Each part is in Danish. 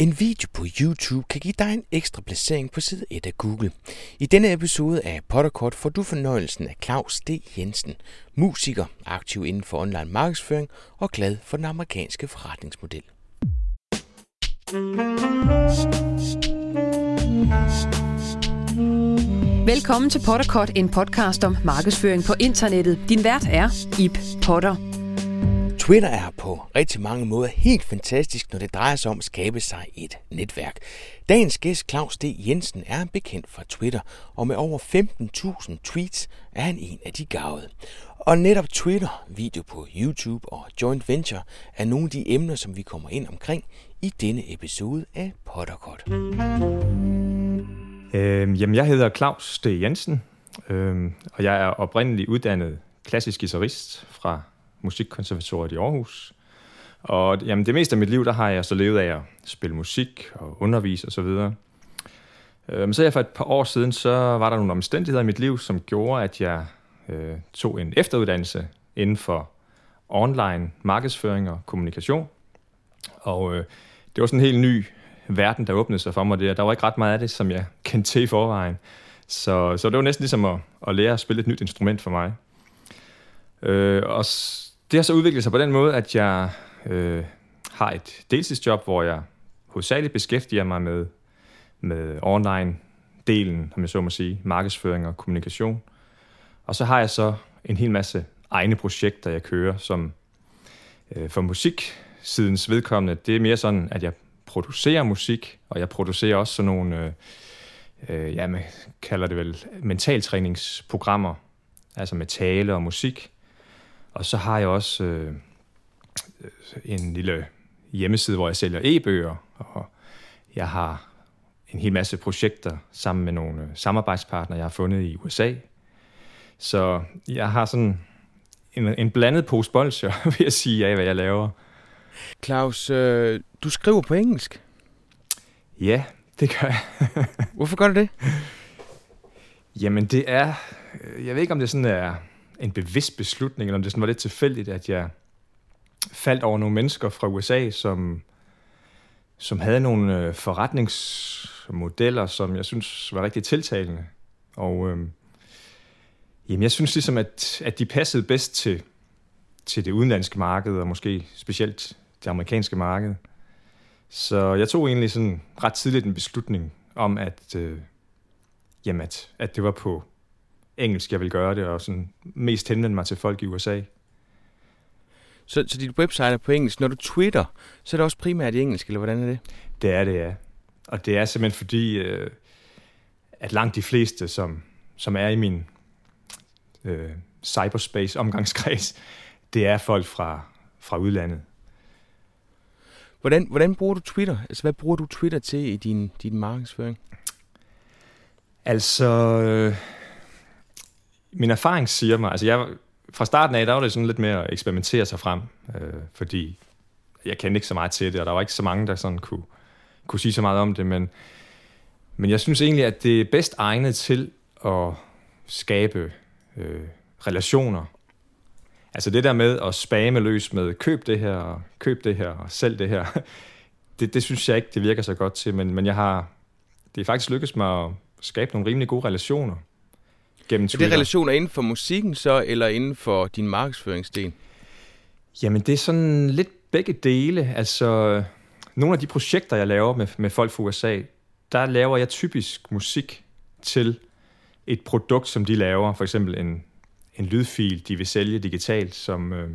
En video på YouTube kan give dig en ekstra placering på side 1 af Google. I denne episode af Potterkort får du fornøjelsen af Claus D. Jensen, musiker, aktiv inden for online markedsføring og glad for den amerikanske forretningsmodel. Velkommen til Potterkort, en podcast om markedsføring på internettet. Din vært er Ip Potter. Twitter er på rigtig mange måder helt fantastisk, når det drejer sig om at skabe sig et netværk. Dagens gæst Claus D. Jensen er bekendt fra Twitter, og med over 15.000 tweets er han en af de gavede. Og netop Twitter, video på YouTube og joint venture er nogle af de emner, som vi kommer ind omkring i denne episode af Potterkort. Øhm, jamen, jeg hedder Claus D. Jensen, øhm, og jeg er oprindeligt uddannet klassisk guitarist fra Musikkonservatoriet i Aarhus. Og jamen, det meste af mit liv, der har jeg så levet af at spille musik og undervise osv. Øh, men så jeg for et par år siden, så var der nogle omstændigheder i mit liv, som gjorde, at jeg øh, tog en efteruddannelse inden for online markedsføring og kommunikation. Og øh, det var sådan en helt ny verden, der åbnede sig for mig der. Der var ikke ret meget af det, som jeg kendte til i forvejen. Så, så det var næsten ligesom at, at lære at spille et nyt instrument for mig. Øh, og det har så udviklet sig på den måde, at jeg øh, har et deltidsjob, hvor jeg hovedsageligt beskæftiger mig med, med online-delen, som jeg så må sige, markedsføring og kommunikation. Og så har jeg så en hel masse egne projekter, jeg kører, som øh, for musiksidens vedkommende, det er mere sådan, at jeg producerer musik, og jeg producerer også sådan nogle, øh, øh, ja, man kalder det vel mentaltræningsprogrammer, altså med tale og musik. Og så har jeg også øh, en lille hjemmeside, hvor jeg sælger e-bøger, og jeg har en hel masse projekter sammen med nogle samarbejdspartnere, jeg har fundet i USA. Så jeg har sådan en, en blandet pose bolsjer, vil jeg sige, af hvad jeg laver. Claus, øh, du skriver på engelsk. Ja, det gør jeg. Hvorfor gør du det? Jamen det er, jeg ved ikke om det sådan er en bevidst beslutning, eller om det sådan var lidt tilfældigt, at jeg faldt over nogle mennesker fra USA, som, som havde nogle øh, forretningsmodeller, som jeg synes var rigtig tiltalende. Og øh, jamen, jeg synes ligesom, at, at de passede bedst til, til det udenlandske marked, og måske specielt det amerikanske marked. Så jeg tog egentlig sådan ret tidligt en beslutning om, at, øh, jamen at, at det var på engelsk, jeg vil gøre det, og sådan mest henvende mig til folk i USA. Så, så dit website er på engelsk. Når du twitter, så er det også primært i engelsk, eller hvordan er det? Det er det, ja. Og det er simpelthen fordi, øh, at langt de fleste, som, som er i min øh, cyberspace-omgangskreds, det er folk fra, fra udlandet. Hvordan, hvordan bruger du Twitter? Altså, hvad bruger du Twitter til i din, din markedsføring? Altså, øh, min erfaring siger mig, altså jeg, fra starten af, der var det sådan lidt mere at eksperimentere sig frem, øh, fordi jeg kendte ikke så meget til det, og der var ikke så mange, der sådan kunne, kunne sige så meget om det, men, men jeg synes egentlig, at det er bedst egnet til at skabe øh, relationer. Altså det der med at spamme løs med køb det her, og køb det her og sælg det her, det, det synes jeg ikke, det virker så godt til, men, men jeg har, det er faktisk lykkedes mig at skabe nogle rimelig gode relationer gennem Twitter. Er det relationer inden for musikken så, eller inden for din markedsføringsdel? Jamen, det er sådan lidt begge dele. Altså, nogle af de projekter, jeg laver med, med folk fra USA, der laver jeg typisk musik til et produkt, som de laver. For eksempel en, en lydfil, de vil sælge digitalt, som, øh,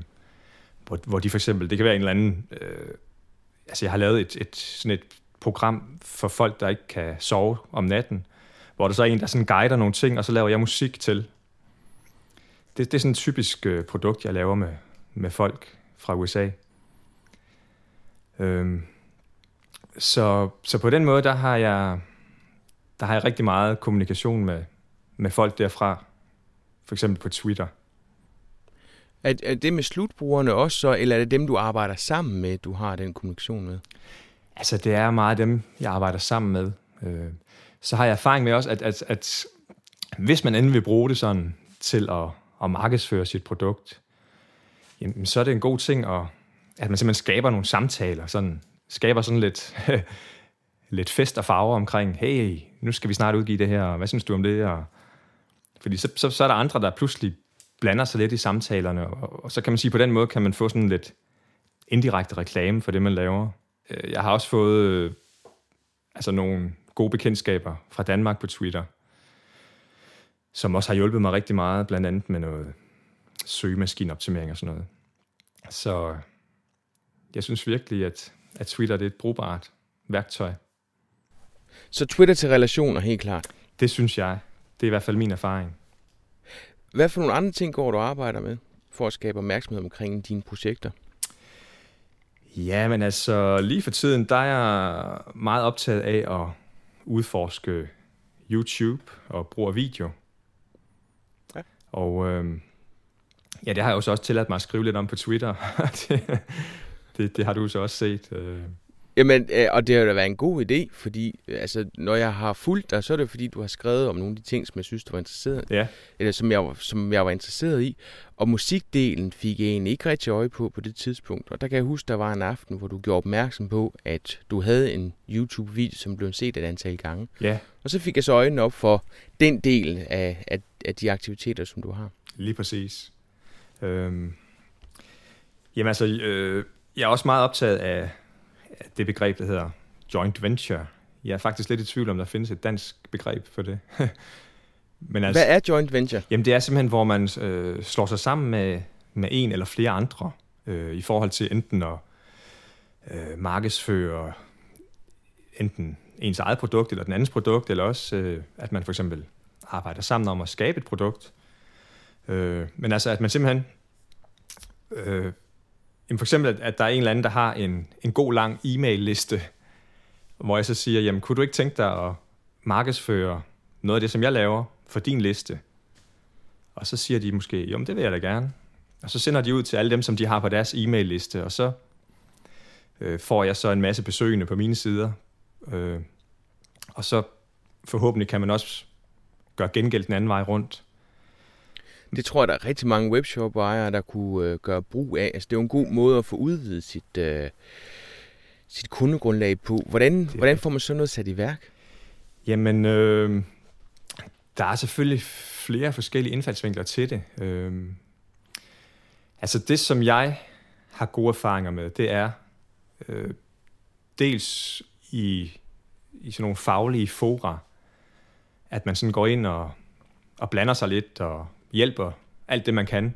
hvor, hvor de for eksempel, det kan være en eller anden... Øh, altså, jeg har lavet et, et, sådan et program for folk, der ikke kan sove om natten, hvor der så er en, der sådan guider nogle ting, og så laver jeg musik til. Det, det er sådan et typisk øh, produkt, jeg laver med, med folk fra USA. Øhm, så, så på den måde, der har jeg, der har jeg rigtig meget kommunikation med, med folk derfra. For eksempel på Twitter. Er, er det med slutbrugerne også så, eller er det dem, du arbejder sammen med, du har den kommunikation med? Altså, det er meget dem, jeg arbejder sammen med. Øh, så har jeg erfaring med også, at, at, at hvis man endelig vil bruge det sådan til at, at markedsføre sit produkt, jamen, så er det en god ting, at, at man simpelthen skaber nogle samtaler, sådan, skaber sådan lidt lidt fest og farver omkring, hey, nu skal vi snart udgive det her, og hvad synes du om det? Og, fordi så, så, så er der andre, der pludselig blander sig lidt i samtalerne, og, og så kan man sige, på den måde kan man få sådan lidt indirekte reklame for det, man laver. Øh, jeg har også fået øh, altså nogle gode bekendtskaber fra Danmark på Twitter, som også har hjulpet mig rigtig meget, blandt andet med noget søgemaskineoptimering og sådan noget. Så jeg synes virkelig, at, at Twitter det er et brugbart værktøj. Så Twitter til relationer, helt klart? Det synes jeg. Det er i hvert fald min erfaring. Hvad for nogle andre ting går du arbejder med for at skabe opmærksomhed omkring dine projekter? Ja, men altså lige for tiden, der er jeg meget optaget af at udforske YouTube og bruge video. Ja. Og øh, ja, det har jeg også tilladt mig at skrive lidt om på Twitter. det, det, det har du så også set. Øh. Jamen, øh, og det har da været en god idé, fordi altså, når jeg har fulgt dig, så er det fordi, du har skrevet om nogle af de ting, som jeg synes, du var interesseret ja. eller som jeg, som jeg var interesseret i. Og musikdelen fik jeg egentlig ikke rigtig øje på på det tidspunkt. Og der kan jeg huske, der var en aften, hvor du gjorde opmærksom på, at du havde en YouTube-video, som blev set et antal gange. Ja. Og så fik jeg så øjnene op for den del af, af, af de aktiviteter, som du har. Lige præcis. Øhm. Jamen altså, øh, jeg er også meget optaget af det begreb, der hedder joint venture. Jeg er faktisk lidt i tvivl om, der findes et dansk begreb for det. Men altså, Hvad er joint venture? Jamen det er simpelthen, hvor man øh, slår sig sammen med, med en eller flere andre øh, i forhold til enten at øh, markedsføre enten ens eget produkt eller den andens produkt, eller også øh, at man for eksempel arbejder sammen om at skabe et produkt. Øh, men altså at man simpelthen øh, Jamen for eksempel, at der er en eller anden, der har en, en god lang e-mail-liste, hvor jeg så siger, jamen kunne du ikke tænke dig at markedsføre noget af det, som jeg laver, for din liste? Og så siger de måske, jo, det vil jeg da gerne. Og så sender de ud til alle dem, som de har på deres e-mail-liste, og så øh, får jeg så en masse besøgende på mine sider. Øh, og så forhåbentlig kan man også gøre gengæld den anden vej rundt. Det tror jeg, der er rigtig mange webshop-ejere, der kunne øh, gøre brug af. Altså, det er jo en god måde at få udvidet sit, øh, sit kundegrundlag på. Hvordan, hvordan får man så noget sat i værk? Jamen, øh, der er selvfølgelig flere forskellige indfaldsvinkler til det. Øh, altså det, som jeg har gode erfaringer med, det er øh, dels i, i sådan nogle faglige fora, at man sådan går ind og, og blander sig lidt og hjælper alt det, man kan.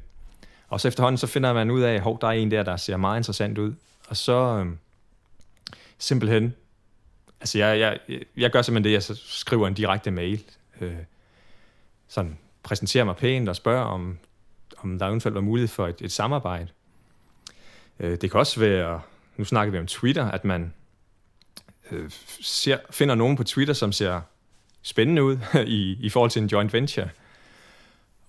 Og så efterhånden så finder man ud af, at der er en der, der ser meget interessant ud. Og så øh, simpelthen, altså jeg, jeg, jeg gør simpelthen det, jeg så skriver en direkte mail. Øh, sådan præsenterer mig pænt og spørger, om, om der eventuelt var mulighed for et, et samarbejde. Øh, det kan også være, nu snakker vi om Twitter, at man øh, ser, finder nogen på Twitter, som ser spændende ud i, i forhold til en joint venture.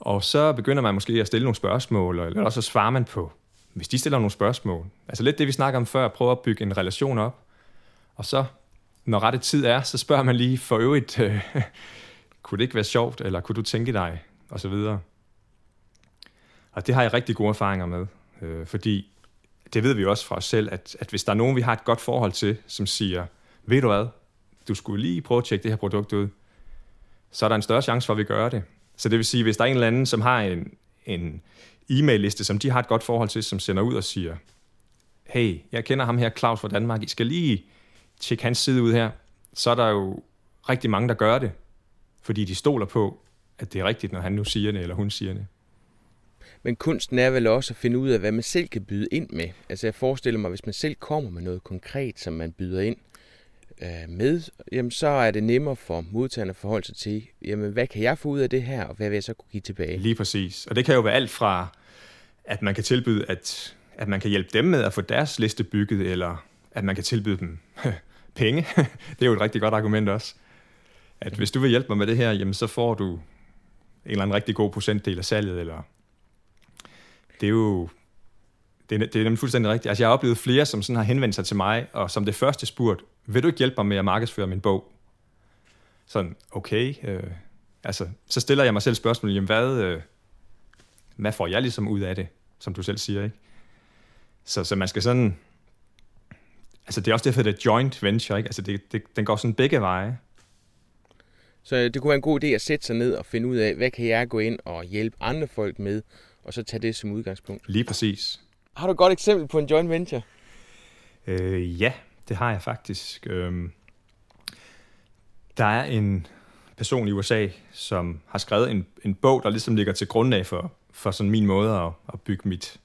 Og så begynder man måske at stille nogle spørgsmål, eller også så svarer man på, hvis de stiller nogle spørgsmål. Altså lidt det, vi snakker om før, at prøve at bygge en relation op. Og så, når rette tid er, så spørger man lige for øvrigt, øh, kunne det ikke være sjovt, eller kunne du tænke dig, og så videre. Og det har jeg rigtig gode erfaringer med, øh, fordi det ved vi også fra os selv, at, at hvis der er nogen, vi har et godt forhold til, som siger, ved du hvad, du skulle lige prøve at tjekke det her produkt ud, så er der en større chance for, at vi gør det. Så det vil sige, hvis der er en eller anden, som har en, en e-mail-liste, som de har et godt forhold til, som sender ud og siger, hey, jeg kender ham her, Claus fra Danmark, I skal lige tjekke hans side ud her, så er der jo rigtig mange, der gør det, fordi de stoler på, at det er rigtigt, når han nu siger det, eller hun siger det. Men kunsten er vel også at finde ud af, hvad man selv kan byde ind med. Altså jeg forestiller mig, hvis man selv kommer med noget konkret, som man byder ind, øh, med, jamen så er det nemmere for modtagerne at forholde sig til, jamen hvad kan jeg få ud af det her, og hvad vil jeg så kunne give tilbage? Lige præcis. Og det kan jo være alt fra, at man kan tilbyde, at, at man kan hjælpe dem med at få deres liste bygget, eller at man kan tilbyde dem penge. det er jo et rigtig godt argument også. At hvis du vil hjælpe mig med det her, jamen så får du en eller anden rigtig god procentdel af salget, eller det er jo det er, det er nemlig fuldstændig rigtigt. Altså, jeg har oplevet flere, som sådan har henvendt sig til mig, og som det første spurgt, vil du ikke hjælpe mig med at markedsføre min bog? Sådan, okay. Øh, altså, så stiller jeg mig selv spørgsmålet, jamen hvad, øh, hvad får jeg ligesom ud af det, som du selv siger, ikke? Så, så man skal sådan, altså det er også derfor, det er joint venture, ikke? Altså det, det, den går sådan begge veje. Så det kunne være en god idé at sætte sig ned og finde ud af, hvad kan jeg gå ind og hjælpe andre folk med, og så tage det som udgangspunkt. Lige præcis. Har du et godt eksempel på en joint venture? Øh, ja, det har jeg faktisk. Øh, der er en person i USA, som har skrevet en, en bog, der ligesom ligger til grundlag for, for sådan min måde at, at bygge mit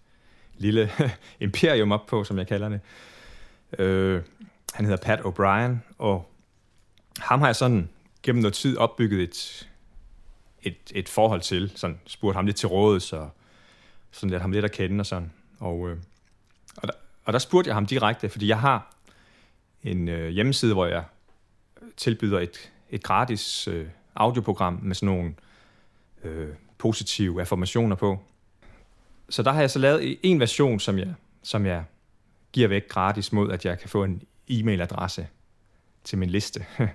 lille imperium op på, som jeg kalder det. Øh, han hedder Pat O'Brien, og ham har jeg sådan gennem noget tid opbygget et, et, et forhold til, sådan spurgt ham lidt til råd, så sådan lidt ham lidt at kende og sådan. Og, øh, og, der, og der spurgte jeg ham direkte, fordi jeg har en øh, hjemmeside, hvor jeg tilbyder et, et gratis øh, audioprogram med sådan nogle øh, positive affirmationer på. Så der har jeg så lavet e-, en version, som jeg, som jeg giver væk gratis mod, at jeg kan få en e-mailadresse til min liste.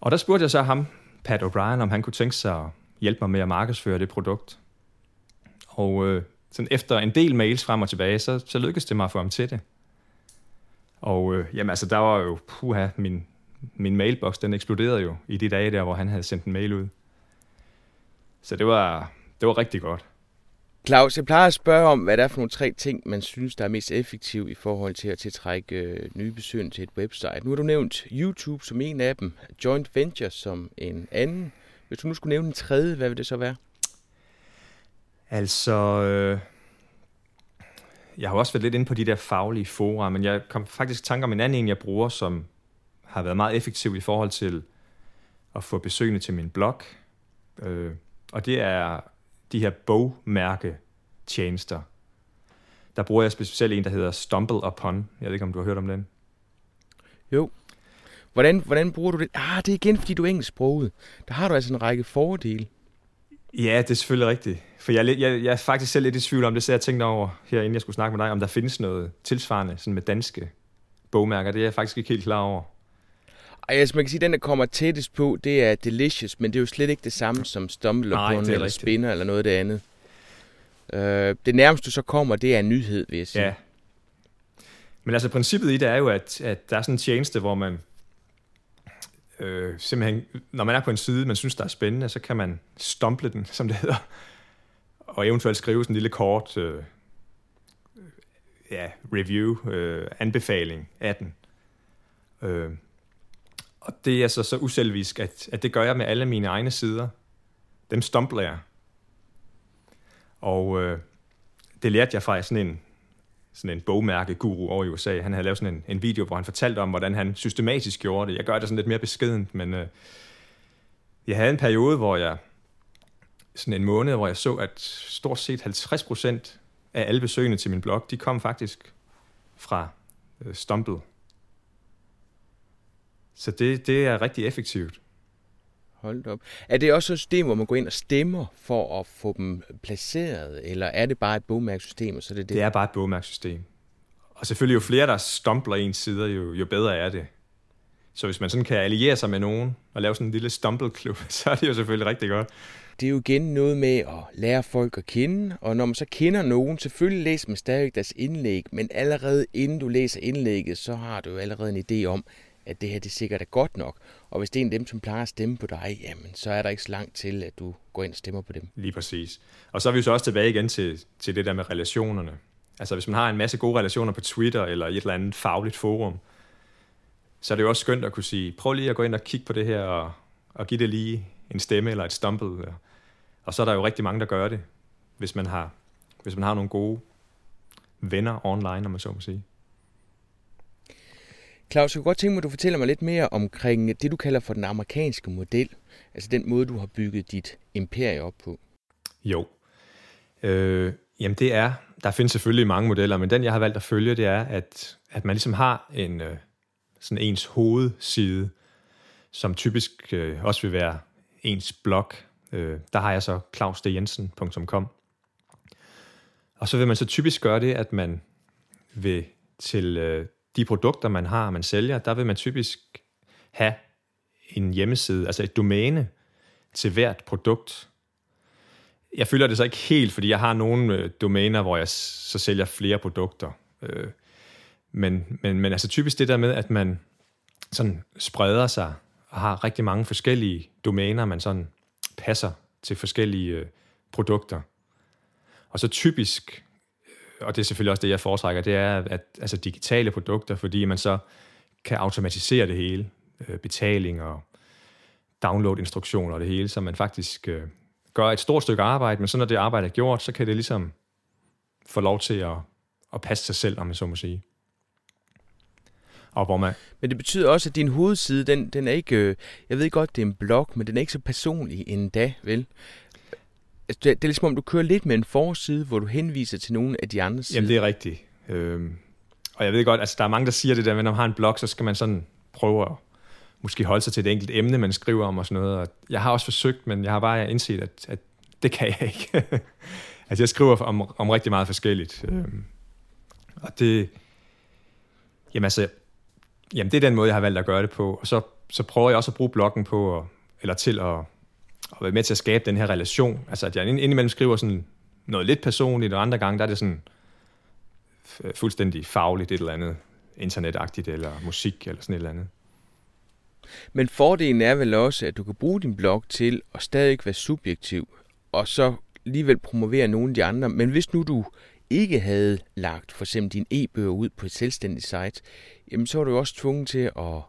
og der spurgte jeg så ham, Pat O'Brien, om han kunne tænke sig at hjælpe mig med at markedsføre det produkt. Og øh, sådan efter en del mails frem og tilbage, så, så lykkedes det mig at få ham til det. Og øh, jamen altså, der var jo, puha, min, min mailbox, den eksploderede jo i de dage der, hvor han havde sendt en mail ud. Så det var, det var rigtig godt. Claus, jeg plejer at spørge om, hvad det er for nogle tre ting, man synes, der er mest effektiv i forhold til at tiltrække øh, nye besøgende til et website. Nu har du nævnt YouTube som en af dem, Joint Venture som en anden. Hvis du nu skulle nævne en tredje, hvad vil det så være? Altså, øh, jeg har også været lidt inde på de der faglige fora, men jeg kom faktisk i tanke om en anden en, jeg bruger, som har været meget effektiv i forhold til at få besøgende til min blog. Øh, og det er de her bogmærke-tjenester. Der bruger jeg specielt en, der hedder Stumble Upon. Jeg ved ikke, om du har hørt om den. Jo. Hvordan, hvordan bruger du det? Ah, det er igen, fordi du er engelsksproget. Der har du altså en række fordele. Ja, det er selvfølgelig rigtigt. For jeg, jeg, jeg er faktisk selv lidt i tvivl om det, så jeg tænkte over, her inden jeg skulle snakke med dig, om der findes noget tilsvarende sådan med danske bogmærker. Det er jeg faktisk ikke helt klar over. Ej, altså man kan sige, at den, der kommer tættest på, det er Delicious, men det er jo slet ikke det samme som Stumble Upon eller. Spinner eller noget af det andet. Øh, det nærmeste, du så kommer, det er en nyhed, vil jeg sige. Ja. Men altså princippet i det er jo, at, at der er sådan en tjeneste, hvor man øh, simpelthen, når man er på en side, man synes, der er spændende, så kan man stumple den, som det hedder, og eventuelt skrive sådan en lille kort øh, ja, review, øh, anbefaling af den. Øh, og det er så så uselvisk, at, at det gør jeg med alle mine egne sider. Dem stumpler jeg. Og øh, det lærte jeg fra sådan en, sådan en bogmærke-guru over i USA. Han havde lavet sådan en, en video, hvor han fortalte om, hvordan han systematisk gjorde det. Jeg gør det sådan lidt mere beskedent, men øh, jeg havde en periode, hvor jeg, sådan en måned, hvor jeg så, at stort set 50 procent af alle besøgende til min blog, de kom faktisk fra øh, Stumble. Så det, det er rigtig effektivt. Hold op. Er det også et system, hvor man går ind og stemmer for at få dem placeret, eller er det bare et bogmærkesystem? Så det, det? det er bare et bogmærkesystem. Og selvfølgelig jo flere, der stumpler ens sider, jo, jo bedre er det. Så hvis man sådan kan alliere sig med nogen og lave sådan en lille stumble-klub, så er det jo selvfølgelig rigtig godt. Det er jo igen noget med at lære folk at kende, og når man så kender nogen, selvfølgelig læser man stadig deres indlæg, men allerede inden du læser indlægget, så har du jo allerede en idé om, at det her det sikkert er godt nok. Og hvis det er en af dem, som plejer at stemme på dig, jamen, så er der ikke så langt til, at du går ind og stemmer på dem. Lige præcis. Og så er vi jo så også tilbage igen til, til det der med relationerne. Altså hvis man har en masse gode relationer på Twitter eller i et eller andet fagligt forum, så er det jo også skønt at kunne sige, prøv lige at gå ind og kigge på det her og, og give det lige en stemme eller et stumble. Og så er der jo rigtig mange, der gør det, hvis man har, hvis man har nogle gode venner online, om man så må sige. Claus, jeg kunne godt tænke mig, at du fortæller mig lidt mere omkring det, du kalder for den amerikanske model. Altså den måde, du har bygget dit imperie op på. Jo. Øh, jamen det er, der findes selvfølgelig mange modeller, men den, jeg har valgt at følge, det er, at, at man ligesom har en øh, sådan ens hovedside, som typisk øh, også vil være ens blog. Øh, der har jeg så clausdejensen.com. Og så vil man så typisk gøre det, at man vil til øh, de produkter, man har, man sælger, der vil man typisk have en hjemmeside, altså et domæne til hvert produkt. Jeg føler det så ikke helt, fordi jeg har nogle øh, domæner, hvor jeg så sælger flere produkter. Øh, men, men, men altså typisk det der med, at man sådan spreder sig og har rigtig mange forskellige domæner, man sådan passer til forskellige øh, produkter. Og så typisk, og det er selvfølgelig også det, jeg foretrækker, det er at, altså digitale produkter, fordi man så kan automatisere det hele, øh, betaling og download-instruktioner og det hele, så man faktisk øh, gør et stort stykke arbejde, men så når det arbejde er gjort, så kan det ligesom få lov til at, at passe sig selv, om man så må sige. Og hvor man... Men det betyder også, at din hovedside, den, den er ikke, øh, jeg ved godt, det er en blog, men den er ikke så personlig endda, vel? Altså, det, det er ligesom om, du kører lidt med en forside, hvor du henviser til nogle af de andre sider. Jamen, det er rigtigt. Øhm, og jeg ved godt, altså der er mange, der siger det der, at når man har en blog, så skal man sådan prøve at måske holde sig til et enkelt emne, man skriver om og sådan noget. Og jeg har også forsøgt, men jeg har bare indset, at, at det kan jeg ikke. altså jeg skriver om, om rigtig meget forskelligt. Øhm, og det, jamen altså, jamen det er den måde, jeg har valgt at gøre det på. Og så, så prøver jeg også at bruge bloggen på, eller til at, at være med til at skabe den her relation. Altså at jeg indimellem skriver sådan noget lidt personligt, og andre gange, der er det sådan fuldstændig fagligt et eller andet, internetagtigt, eller musik, eller sådan et eller andet. Men fordelen er vel også, at du kan bruge din blog til at stadig være subjektiv, og så alligevel promovere nogle af de andre. Men hvis nu du ikke havde lagt for eksempel din e-bøger ud på et selvstændigt site, jamen så var du også tvunget til at,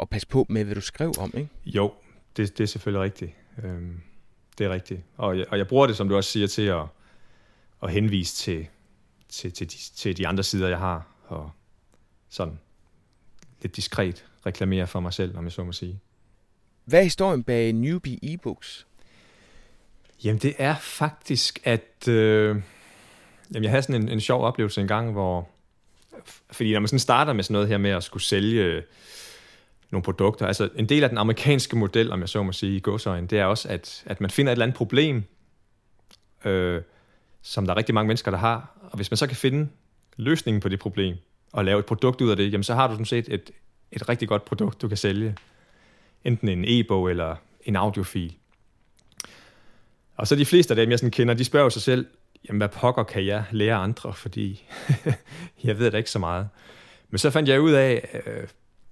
at passe på med, hvad du skrev om, ikke? Jo, det, det er selvfølgelig rigtigt. Øhm, det er rigtigt. Og jeg, og jeg bruger det, som du også siger, til at, at henvise til, til, til, de, til de andre sider, jeg har, og sådan lidt diskret reklamere for mig selv, om jeg så må sige. Hvad er historien bag Newbie e-books? Jamen det er faktisk, at øh, jamen, jeg havde sådan en, en sjov oplevelse en gang, hvor fordi når man sådan starter med sådan noget her med at skulle sælge nogle produkter, altså en del af den amerikanske model, om jeg så må sige i godsøjen, det er også, at, at man finder et eller andet problem, øh, som der er rigtig mange mennesker, der har, og hvis man så kan finde løsningen på det problem, og lave et produkt ud af det, jamen så har du sådan set et, et rigtig godt produkt, du kan sælge. Enten en e-bog eller en audiofil. Og så de fleste af dem, jeg sådan kender, de spørger sig selv, jamen hvad pokker kan jeg lære andre, fordi jeg ved da ikke så meget. Men så fandt jeg ud af, øh,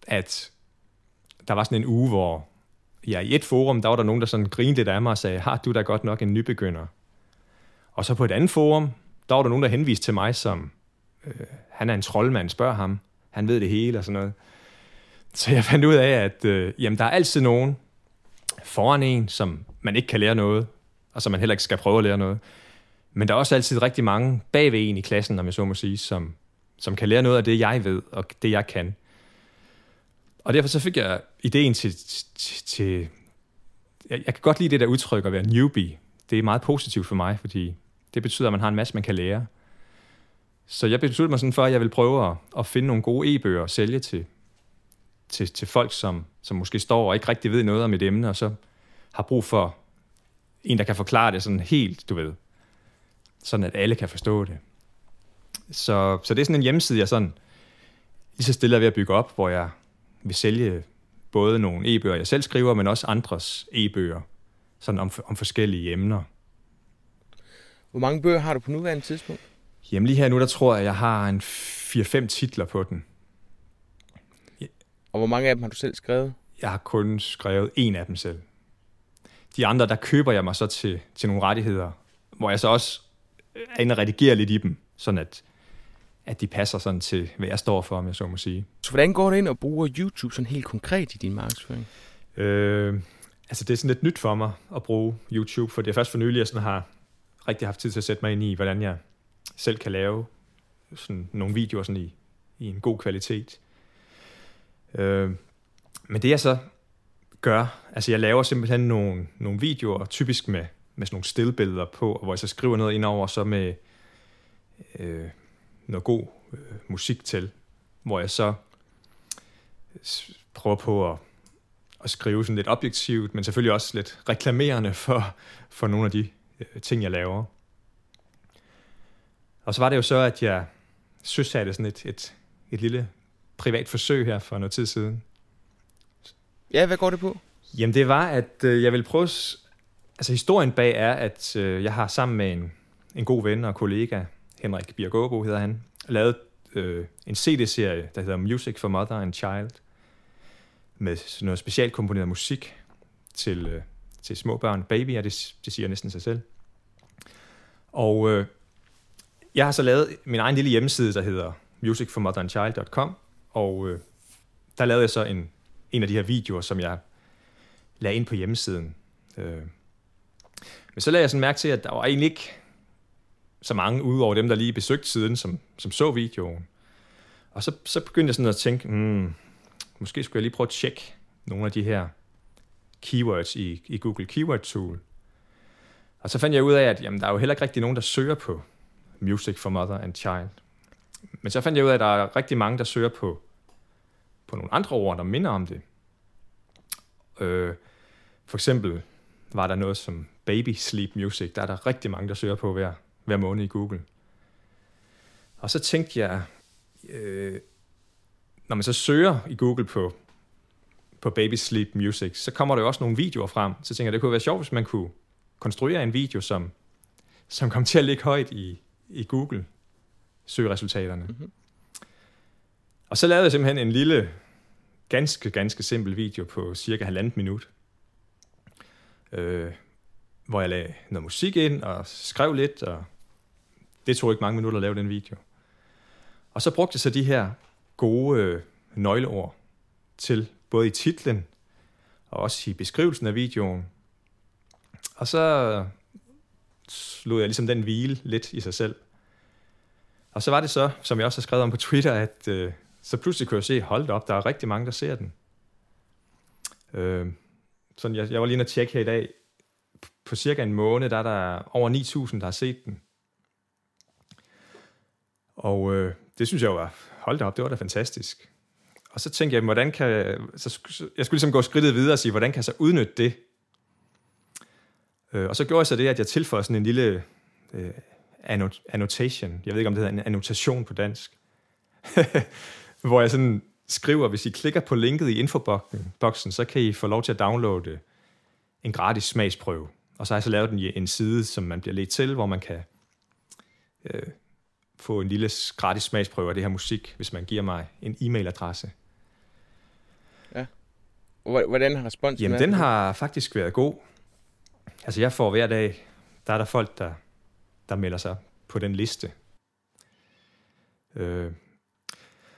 at der var sådan en uge, hvor ja, i et forum, der var der nogen, der sådan grinede lidt af mig og sagde, har du da godt nok en nybegynder? Og så på et andet forum, der var der nogen, der henviste til mig som, øh, han er en troldmand, spørg ham, han ved det hele og sådan noget. Så jeg fandt ud af, at øh, jamen, der er altid nogen foran en, som man ikke kan lære noget, og som man heller ikke skal prøve at lære noget. Men der er også altid rigtig mange bagved en i klassen, om jeg så må sige, som, som kan lære noget af det, jeg ved, og det, jeg kan. Og derfor så fik jeg ideen til, til, til jeg, jeg kan godt lide det der udtryk at være newbie. Det er meget positivt for mig, fordi det betyder, at man har en masse, man kan lære. Så jeg besluttede mig sådan for, at jeg vil prøve at, at finde nogle gode e-bøger og sælge til, til, til folk, som, som måske står og ikke rigtig ved noget om et emne, og så har brug for en, der kan forklare det sådan helt, du ved, sådan at alle kan forstå det. Så, så det er sådan en hjemmeside, jeg sådan lige så stille er ved at bygge op, hvor jeg vil sælge både nogle e-bøger, jeg selv skriver, men også andres e-bøger, sådan om, om forskellige emner. Hvor mange bøger har du på nuværende tidspunkt? Jamen lige her nu, der tror jeg, jeg har en 4-5 titler på den. Og hvor mange af dem har du selv skrevet? Jeg har kun skrevet en af dem selv. De andre, der køber jeg mig så til, til nogle rettigheder, hvor jeg så også er inde og redigerer lidt i dem, sådan at, at de passer sådan til, hvad jeg står for, om jeg så må sige. Så hvordan går det ind og bruger YouTube sådan helt konkret i din markedsføring? Øh, altså det er sådan lidt nyt for mig at bruge YouTube, for det er først for nylig, jeg sådan har rigtig haft tid til at sætte mig ind i, hvordan jeg selv kan lave sådan nogle videoer sådan i, i en god kvalitet. Øh, men det jeg så gør, altså jeg laver simpelthen nogle, nogle videoer, typisk med, med sådan nogle stillbilleder på, hvor jeg så skriver noget indover, så med øh, noget god øh, musik til, hvor jeg så prøver på at, at skrive sådan lidt objektivt, men selvfølgelig også lidt reklamerende for, for nogle af de øh, ting, jeg laver. Og så var det jo så, at jeg søsatte sådan et, et, et lille privat forsøg her for noget tid siden. Ja, hvad går det på? Jamen det var, at øh, jeg ville prøve... Altså historien bag er, at øh, jeg har sammen med en, en god ven og kollega, Henrik Birgåbo hedder han, lavet øh, en CD-serie, der hedder Music for Mother and Child, med sådan noget specielt komponeret musik til, øh, til små børn. Baby, ja, det, det siger næsten sig selv. Og øh, jeg har så lavet min egen lille hjemmeside, der hedder musicformotherandchild.com, og øh, der lavede jeg så en, en af de her videoer, som jeg lagde ind på hjemmesiden. Øh. Men så lagde jeg sådan mærke til, at der var egentlig ikke så mange, udover dem, der lige besøgte siden, som, som så videoen. Og så, så begyndte jeg sådan at tænke, hmm, måske skulle jeg lige prøve at tjekke nogle af de her keywords i, i Google Keyword Tool. Og så fandt jeg ud af, at jamen, der er jo heller ikke rigtig nogen, der søger på Music for Mother and Child. Men så fandt jeg ud af, at der er rigtig mange, der søger på, på nogle andre ord, der minder om det. Øh, for eksempel var der noget som baby sleep music. Der er der rigtig mange, der søger på hver, hver måned i Google. Og så tænkte jeg, øh, når man så søger i Google på, på baby sleep music, så kommer der jo også nogle videoer frem. Så tænker jeg, det kunne være sjovt, hvis man kunne konstruere en video, som, som kom til at ligge højt i, i Google søgeresultaterne. Mm-hmm. Og så lavede jeg simpelthen en lille, ganske, ganske simpel video på cirka halvandet minut, øh, hvor jeg lagde noget musik ind og skrev lidt, og det tog ikke mange minutter at lave den video. Og så brugte jeg så de her gode øh, nøgleord til både i titlen og også i beskrivelsen af videoen. Og så øh, lod jeg ligesom den hvile lidt i sig selv. Og så var det så, som jeg også har skrevet om på Twitter, at øh, så pludselig kunne jeg se, hold op, der er rigtig mange, der ser den. Øh, sådan jeg, jeg var lige inde og tjekke her i dag, på cirka en måned, der er der over 9.000, der har set den. Og øh, det synes jeg jo var, hold da op, det var da fantastisk. Og så tænkte jeg, hvordan kan, så jeg skulle ligesom gå skridtet videre og sige, hvordan kan jeg så udnytte det? Øh, og så gjorde jeg så det, at jeg tilføjede sådan en lille øh, annotation. Jeg ved ikke, om det hedder en annotation på dansk. hvor jeg sådan skriver, hvis I klikker på linket i infoboksen, så kan I få lov til at downloade en gratis smagsprøve. Og så har jeg så lavet en, en side, som man bliver ledt til, hvor man kan øh, få en lille gratis smagsprøve af det her musik, hvis man giver mig en e-mailadresse. Ja. Hvordan har responsen Jamen, den har faktisk været god. Altså, jeg får hver dag, der er der folk, der, der melder sig på den liste. Øh,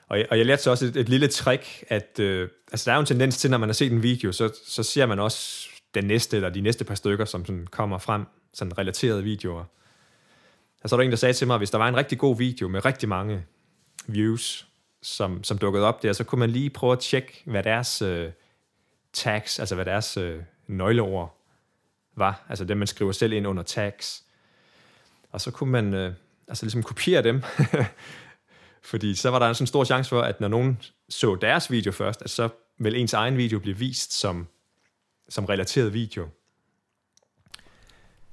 og, jeg, og jeg lærte så også et, et lille trick, at øh, altså, der er jo en tendens til, når man har set en video, så, så ser man også den næste, eller de næste par stykker, som sådan kommer frem, sådan relaterede videoer. Og så er der en, der sagde til mig, at hvis der var en rigtig god video med rigtig mange views, som, som dukkede op der, så kunne man lige prøve at tjekke, hvad deres øh, tags, altså hvad deres øh, nøgleord var. Altså det, man skriver selv ind under tags. Og så kunne man øh, altså ligesom kopiere dem. Fordi så var der en sådan stor chance for, at når nogen så deres video først, at så vil ens egen video blive vist som, som relateret video.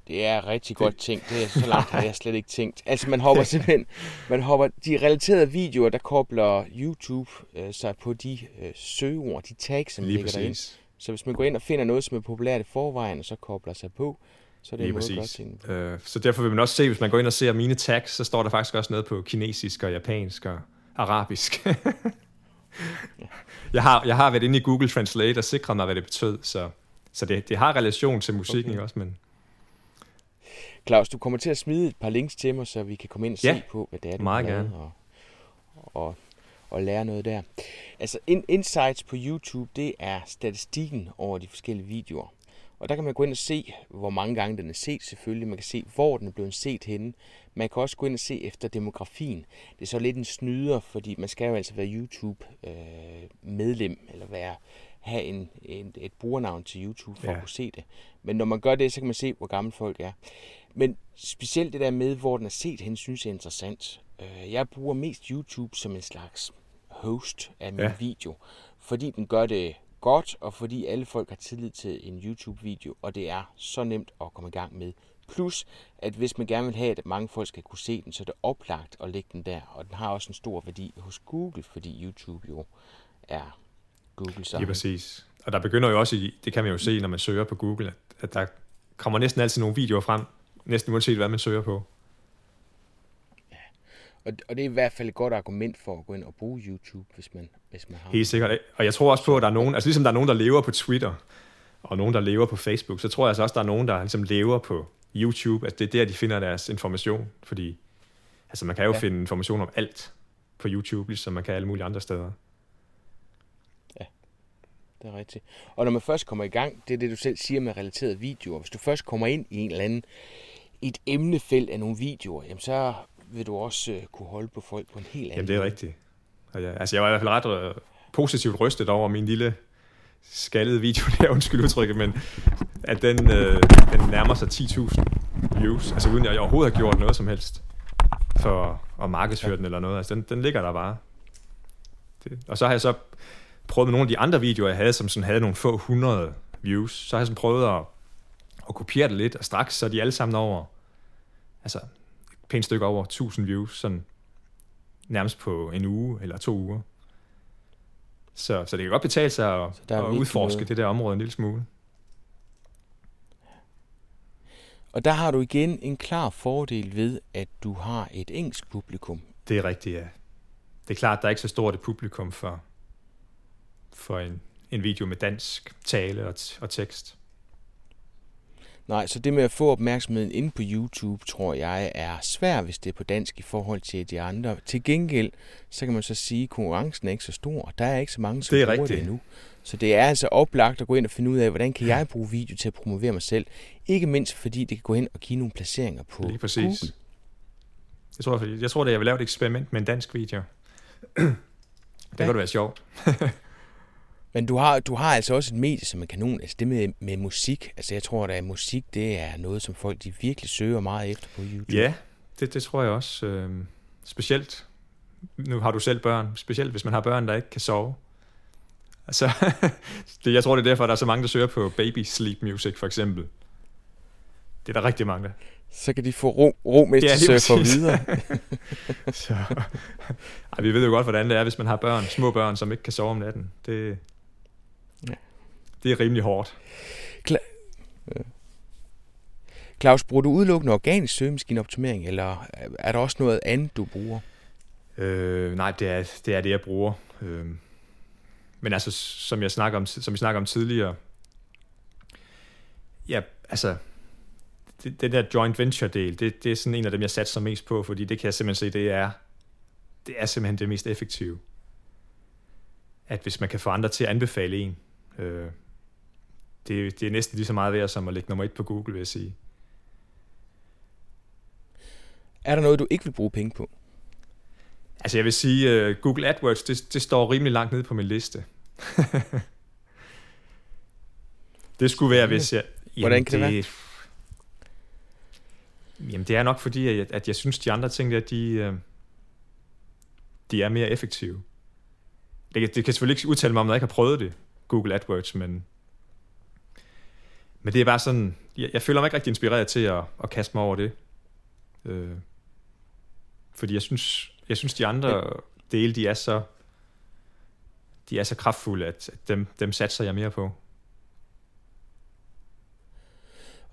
Det er rigtig godt tænkt. Det er så langt har jeg slet ikke tænkt. Altså man hopper simpelthen, man hopper de relaterede videoer, der kobler YouTube øh, sig på de øh, søgeord, de tags, som Lige ligger derinde. Så hvis man går ind og finder noget, som er populært i forvejen, og så kobler sig på, så det er Lige præcis. Godt øh, så derfor vil man også se, hvis man går ind og ser mine tags, så står der faktisk også noget på kinesisk og japansk og arabisk. jeg, har, jeg har været inde i Google Translate og sikret mig, hvad det betød, så, så det, det har relation til musikken okay. også, men... Claus, du kommer til at smide et par links til mig, så vi kan komme ind og ja, se på, hvad det er, du meget gerne. Og, og, og lære noget der. Altså, in, insights på YouTube, det er statistikken over de forskellige videoer. Og der kan man gå ind og se, hvor mange gange den er set selvfølgelig. Man kan se, hvor den er blevet set henne. Man kan også gå ind og se efter demografien. Det er så lidt en snyder, fordi man skal jo altså være YouTube-medlem, øh, eller være, have en, en, et brugernavn til YouTube for ja. at kunne se det. Men når man gør det, så kan man se, hvor gamle folk er. Men specielt det der med, hvor den er set hen, synes jeg er interessant. Øh, jeg bruger mest YouTube som en slags host af min ja. video, fordi den gør det godt, og fordi alle folk har tillid til en YouTube-video, og det er så nemt at komme i gang med. Plus, at hvis man gerne vil have, at mange folk skal kunne se den, så er det oplagt at lægge den der. Og den har også en stor værdi hos Google, fordi YouTube jo er Google så. Ja, præcis. Og der begynder jo også, i, det kan man jo se, når man søger på Google, at, at der kommer næsten altid nogle videoer frem, næsten uanset hvad man søger på. Og, og det er i hvert fald et godt argument for at gå ind og bruge YouTube, hvis man, hvis man har Helt sikkert. Og jeg tror også på, at der er nogen, altså ligesom der er nogen, der lever på Twitter, og nogen, der lever på Facebook, så tror jeg altså også, der er nogen, der ligesom lever på YouTube. Altså det er der, de finder deres information, fordi altså man kan jo ja. finde information om alt på YouTube, ligesom man kan alle mulige andre steder. Det er rigtigt. Og når man først kommer i gang, det er det, du selv siger med relaterede videoer. Hvis du først kommer ind i en eller anden, et emnefelt af nogle videoer, jamen så vil du også uh, kunne holde på folk på en helt anden Jamen det er rigtigt. Og ja, altså jeg var i hvert fald ret uh, positivt rystet over min lille skaldede video der, undskyld udtrykket, men at den, øh, den nærmer sig 10.000 views, altså uden jeg overhovedet har gjort noget som helst for at markedsføre den eller noget. Altså den, den ligger der bare. Det. Og så har jeg så prøvet med nogle af de andre videoer, jeg havde, som sådan havde nogle få hundrede views, så har jeg sådan prøvet at, at kopiere det lidt, og straks så er de alle sammen over, altså et pænt stykke over 1000 views, sådan nærmest på en uge eller to uger. Så, så det kan godt betale sig at, at udforske noget. det der område en lille smule. Og der har du igen en klar fordel ved, at du har et engelsk publikum. Det er rigtigt, ja. Det er klart, der er ikke så stort et publikum for, for en, en video med dansk tale og, og tekst. Nej, så det med at få opmærksomheden inde på YouTube, tror jeg, er svært, hvis det er på dansk i forhold til de andre. Til gengæld, så kan man så sige, at konkurrencen er ikke så stor. Der er ikke så mange, som det er bruger rigtigt. det endnu. Så det er altså oplagt at gå ind og finde ud af, hvordan kan jeg bruge video til at promovere mig selv. Ikke mindst fordi det kan gå ind og give nogle placeringer på Lige præcis. Google. Jeg tror, jeg tror, at jeg vil lave et eksperiment med en dansk video. det ja. kan det være sjovt. Men du har, du har altså også et medie som en kanon. Altså det med, med musik. Altså jeg tror, at musik, det er noget, som folk de virkelig søger meget efter på YouTube. Ja, det, det tror jeg også. Øh, specielt, nu har du selv børn, specielt hvis man har børn, der ikke kan sove. Altså, det, jeg tror, det er derfor, at der er så mange, der søger på baby sleep music, for eksempel. Det er der rigtig mange. Så kan de få ro, ro med ja, til for videre. så, ej, vi ved jo godt, hvordan det er, hvis man har børn, små børn, som ikke kan sove om natten. Det, det er rimelig hårdt. Kla- Claus, bruger du udelukkende organisk søgemaskineoptimering, eller er der også noget andet, du bruger? Øh, nej, det er, det er det, jeg bruger. Øh, men altså, som jeg snakker om, som vi snakker om tidligere, ja, altså, det, den der joint venture del, det, det er sådan en af dem, jeg satser mest på, fordi det kan jeg simpelthen se, det er, det er simpelthen det mest effektive. At hvis man kan få andre til at anbefale en, øh, det, det er næsten lige så meget værd som at lægge nummer et på Google, vil jeg sige. Er der noget, du ikke vil bruge penge på? Altså jeg vil sige, uh, Google AdWords, det, det står rimelig langt nede på min liste. det skulle være, hvis jeg... Jamen, Hvordan kan det, det være? Jamen det er nok fordi, at jeg, at jeg synes, de andre ting der, de, øh, de er mere effektive. Det, det kan selvfølgelig ikke udtale mig om, når jeg ikke har prøvet det, Google AdWords, men men det er bare sådan, jeg, jeg føler mig ikke rigtig inspireret til at, at kaste mig over det. Øh, fordi jeg synes, jeg synes de andre dele, de er så, de er så kraftfulde, at, at dem, dem satser jeg mere på.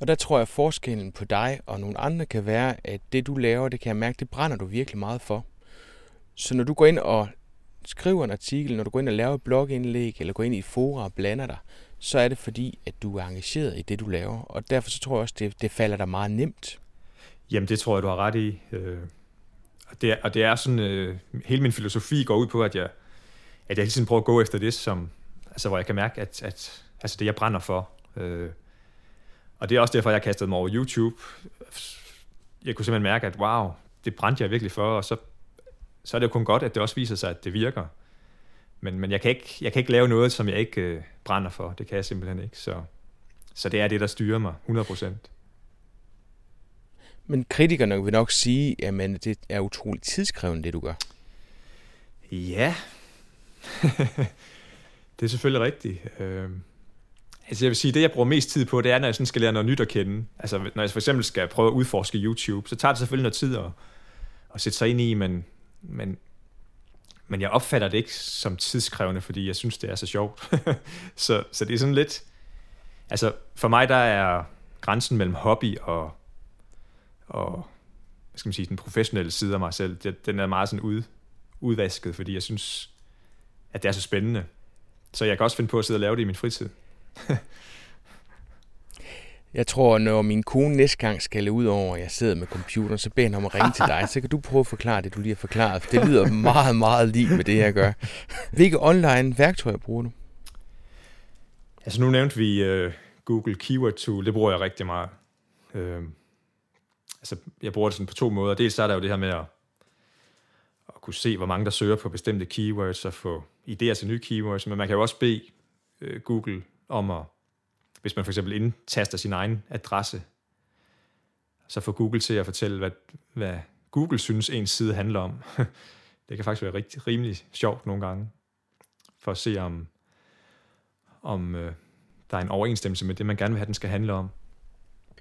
Og der tror jeg, at forskellen på dig og nogle andre kan være, at det du laver, det kan jeg mærke, det brænder du virkelig meget for. Så når du går ind og skriver en artikel, når du går ind og laver et blogindlæg, eller går ind i et fora og blander dig, så er det fordi, at du er engageret i det, du laver. Og derfor så tror jeg også, det, det falder dig meget nemt. Jamen, det tror jeg, du har ret i. Øh, og, det er, og det er sådan, øh, hele min filosofi går ud på, at jeg, at jeg hele tiden prøver at gå efter det, som, altså, hvor jeg kan mærke, at, at altså, det, jeg brænder for. Øh, og det er også derfor, jeg kastede mig over YouTube. Jeg kunne simpelthen mærke, at wow, det brændte jeg virkelig for, og så, så er det jo kun godt, at det også viser sig, at det virker. Men, men jeg, kan ikke, jeg kan ikke lave noget, som jeg ikke øh, brænder for. Det kan jeg simpelthen ikke. Så, så det er det, der styrer mig 100%. Men kritikerne vil nok sige, at man, det er utroligt tidskrævende, det du gør. Ja, det er selvfølgelig rigtigt. Øh, altså jeg vil sige, det jeg bruger mest tid på, det er, når jeg sådan skal lære noget nyt at kende. Altså når jeg for eksempel skal prøve at udforske YouTube, så tager det selvfølgelig noget tid at, at sætte sig ind i, men, men men jeg opfatter det ikke som tidskrævende, fordi jeg synes, det er så sjovt. så, så det er sådan lidt... Altså, for mig der er grænsen mellem hobby og, og hvad skal man sige, den professionelle side af mig selv, den er meget sådan ud, udvasket, fordi jeg synes, at det er så spændende. Så jeg kan også finde på at sidde og lave det i min fritid. Jeg tror, når min kone næste gang skal ud over, at jeg sidder med computeren, så beder han om at ringe til dig. Så kan du prøve at forklare det, du lige har forklaret. For det lyder meget, meget lige med det, jeg gør. Hvilke online værktøjer bruger du? Altså nu nævnte vi uh, Google Keyword Tool. Det bruger jeg rigtig meget. Uh, altså jeg bruger det sådan på to måder. Dels er der jo det her med at, at kunne se, hvor mange der søger på bestemte keywords og få idéer til nye keywords. Men man kan jo også bede uh, Google om at hvis man for eksempel indtaster sin egen adresse, så får Google til at fortælle, hvad, hvad Google synes ens side handler om. det kan faktisk være rigtig, rimelig sjovt nogle gange, for at se om, om øh, der er en overensstemmelse med det, man gerne vil have, den skal handle om.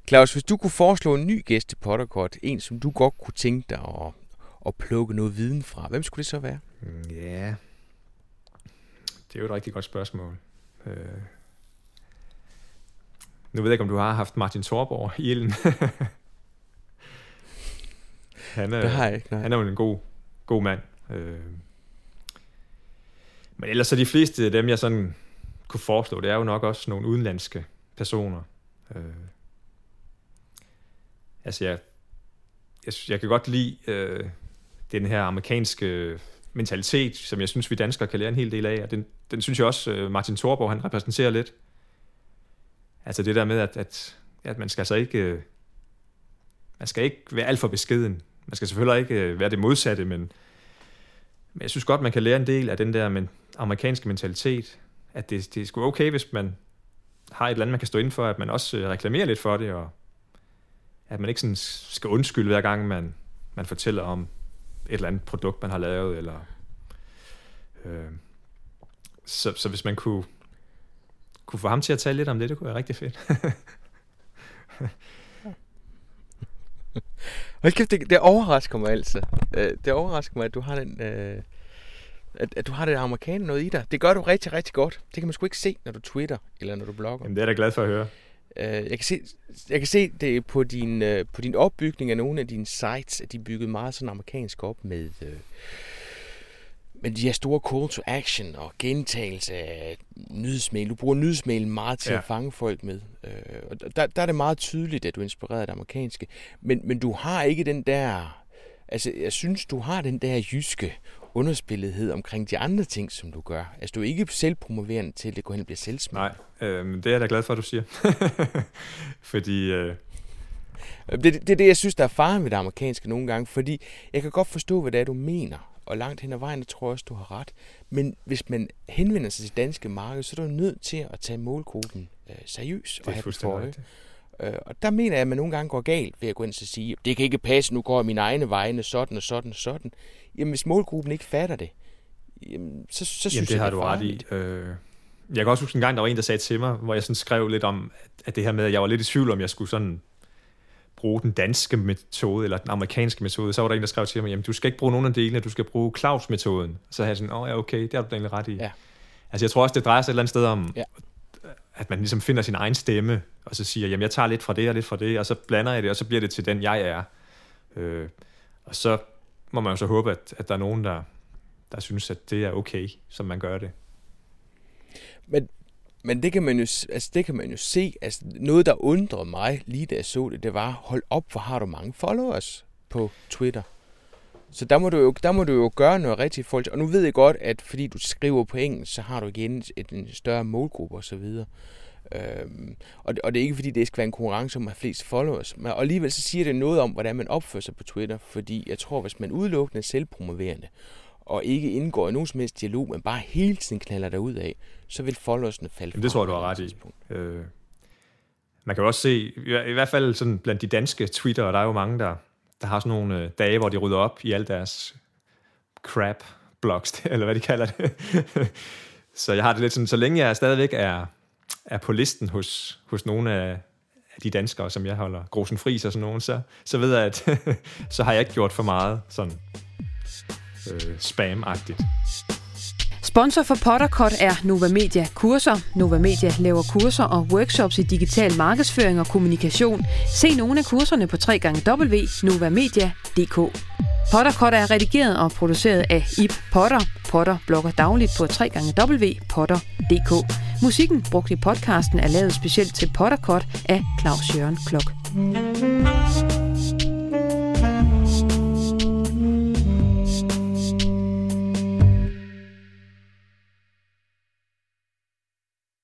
Claus, hvis du kunne foreslå en ny gæst til Potterkort, en som du godt kunne tænke dig at, at plukke noget viden fra, hvem skulle det så være? Mm, ja, det er jo et rigtig godt spørgsmål. Øh, nu ved jeg ikke, om du har haft Martin Thorborg i ilden. han er, det har jeg ikke, nej. Han er jo en god, god mand. Øh. Men ellers så de fleste af dem, jeg sådan kunne foreslå, det er jo nok også nogle udenlandske personer. Øh. Altså, jeg, jeg, jeg kan godt lide øh, den her amerikanske mentalitet, som jeg synes, vi danskere kan lære en hel del af, og den, den synes jeg også, øh, Martin Thorborg, han repræsenterer lidt. Altså det der med, at, at, at man skal altså ikke, øh, man skal ikke være alt for beskeden. Man skal selvfølgelig ikke øh, være det modsatte, men, men jeg synes godt, man kan lære en del af den der men, amerikanske mentalitet, at det, det er sgu okay, hvis man har et eller andet, man kan stå inden for, at man også øh, reklamerer lidt for det, og at man ikke sådan skal undskylde hver gang, man, man fortæller om et eller andet produkt, man har lavet, eller øh, så, så hvis man kunne kunne få ham til at tale lidt om det, det kunne være rigtig fedt. Hold kæft, det, det overrasker mig altså. Øh, det overrasker mig, at du har den... Øh, at, at du har det amerikaner noget i dig. Det gør du rigtig, rigtig godt. Det kan man sgu ikke se, når du twitter eller når du blogger. Jamen, det er jeg da glad for at høre. Øh, jeg, kan se, jeg kan se det på din, på din opbygning af nogle af dine sites, at de er bygget meget sådan amerikansk op med... Øh, men de her store call to action og gentagelse af nyhedsmail, du bruger nyhedsmail meget til ja. at fange folk med. Øh, og der, der er det meget tydeligt, at du er inspireret af det amerikanske. Men, men du har ikke den der... Altså, jeg synes, du har den der jyske underspillethed omkring de andre ting, som du gør. Altså, du er ikke selvpromoverende til, at det går hen og bliver selvsmagt. Nej, øh, det er jeg da glad for, at du siger. fordi... Øh... Det, det, er det, jeg synes, der er faren ved det amerikanske nogle gange, fordi jeg kan godt forstå, hvad det er, du mener og langt hen ad vejen, tror jeg også, du har ret. Men hvis man henvender sig til danske marked, så er du nødt til at tage målgruppen øh, seriøst og have den for øje. Øh, og der mener jeg, at man nogle gange går galt ved at gå ind og sige, det kan ikke passe, nu går jeg mine egne vegne, sådan og sådan og sådan. Jamen, hvis målgruppen ikke fatter det, jamen, så, så synes jamen, det jeg, har du ret i. Øh, jeg kan også huske en gang, der var en, der sagde til mig, hvor jeg sådan skrev lidt om, at det her med, at jeg var lidt i tvivl om, jeg skulle sådan bruge den danske metode, eller den amerikanske metode, så var der en, der skrev til mig, jamen du skal ikke bruge nogen af delene, du skal bruge Claus-metoden. Så havde jeg sådan, åh oh, ja, okay, det har du egentlig ret i. Ja. Altså jeg tror også, det drejer sig et eller andet sted om, ja. at man ligesom finder sin egen stemme, og så siger, jamen jeg tager lidt fra det og lidt fra det, og så blander jeg det, og så bliver det til den, jeg er. Øh, og så må man jo så håbe, at, at der er nogen, der, der synes, at det er okay, som man gør det. Men men det kan man jo, altså det kan man jo se. Altså noget, der undrede mig lige da jeg så det, det var, hold op, hvor har du mange followers på Twitter. Så der må du jo, der må du jo gøre noget rigtigt folk. Og nu ved jeg godt, at fordi du skriver på engelsk, så har du igen et, en større målgruppe osv. Øhm, og, det, og det er ikke fordi, det skal være en konkurrence om at have flest followers. Men alligevel så siger det noget om, hvordan man opfører sig på Twitter. Fordi jeg tror, hvis man udelukkende er selvpromoverende, og ikke indgår i nogen som helst dialog, men bare hele tiden knaller ud af, så vil followersne falde fra. Det tror jeg, du har ret i. Øh, man kan jo også se, i hvert fald sådan blandt de danske Twitter, der er jo mange, der, der har sådan nogle øh, dage, hvor de rydder op i al deres crap blogs, eller hvad de kalder det. så jeg har det lidt sådan, så længe jeg stadigvæk er, er på listen hos, hos nogle af, de danskere, som jeg holder Grosen Fris og sådan nogen, så, så ved jeg, at så har jeg ikke gjort for meget sådan øh, spam-agtigt. Sponsor for Pottercut er Nova Media Kurser. Nova Media laver kurser og workshops i digital markedsføring og kommunikation. Se nogle af kurserne på www.novamedia.dk. Pottercut er redigeret og produceret af Ip Potter. Potter blogger dagligt på www.potter.dk. Musikken brugt i podcasten er lavet specielt til Pottercut af Claus Jørgen Klok.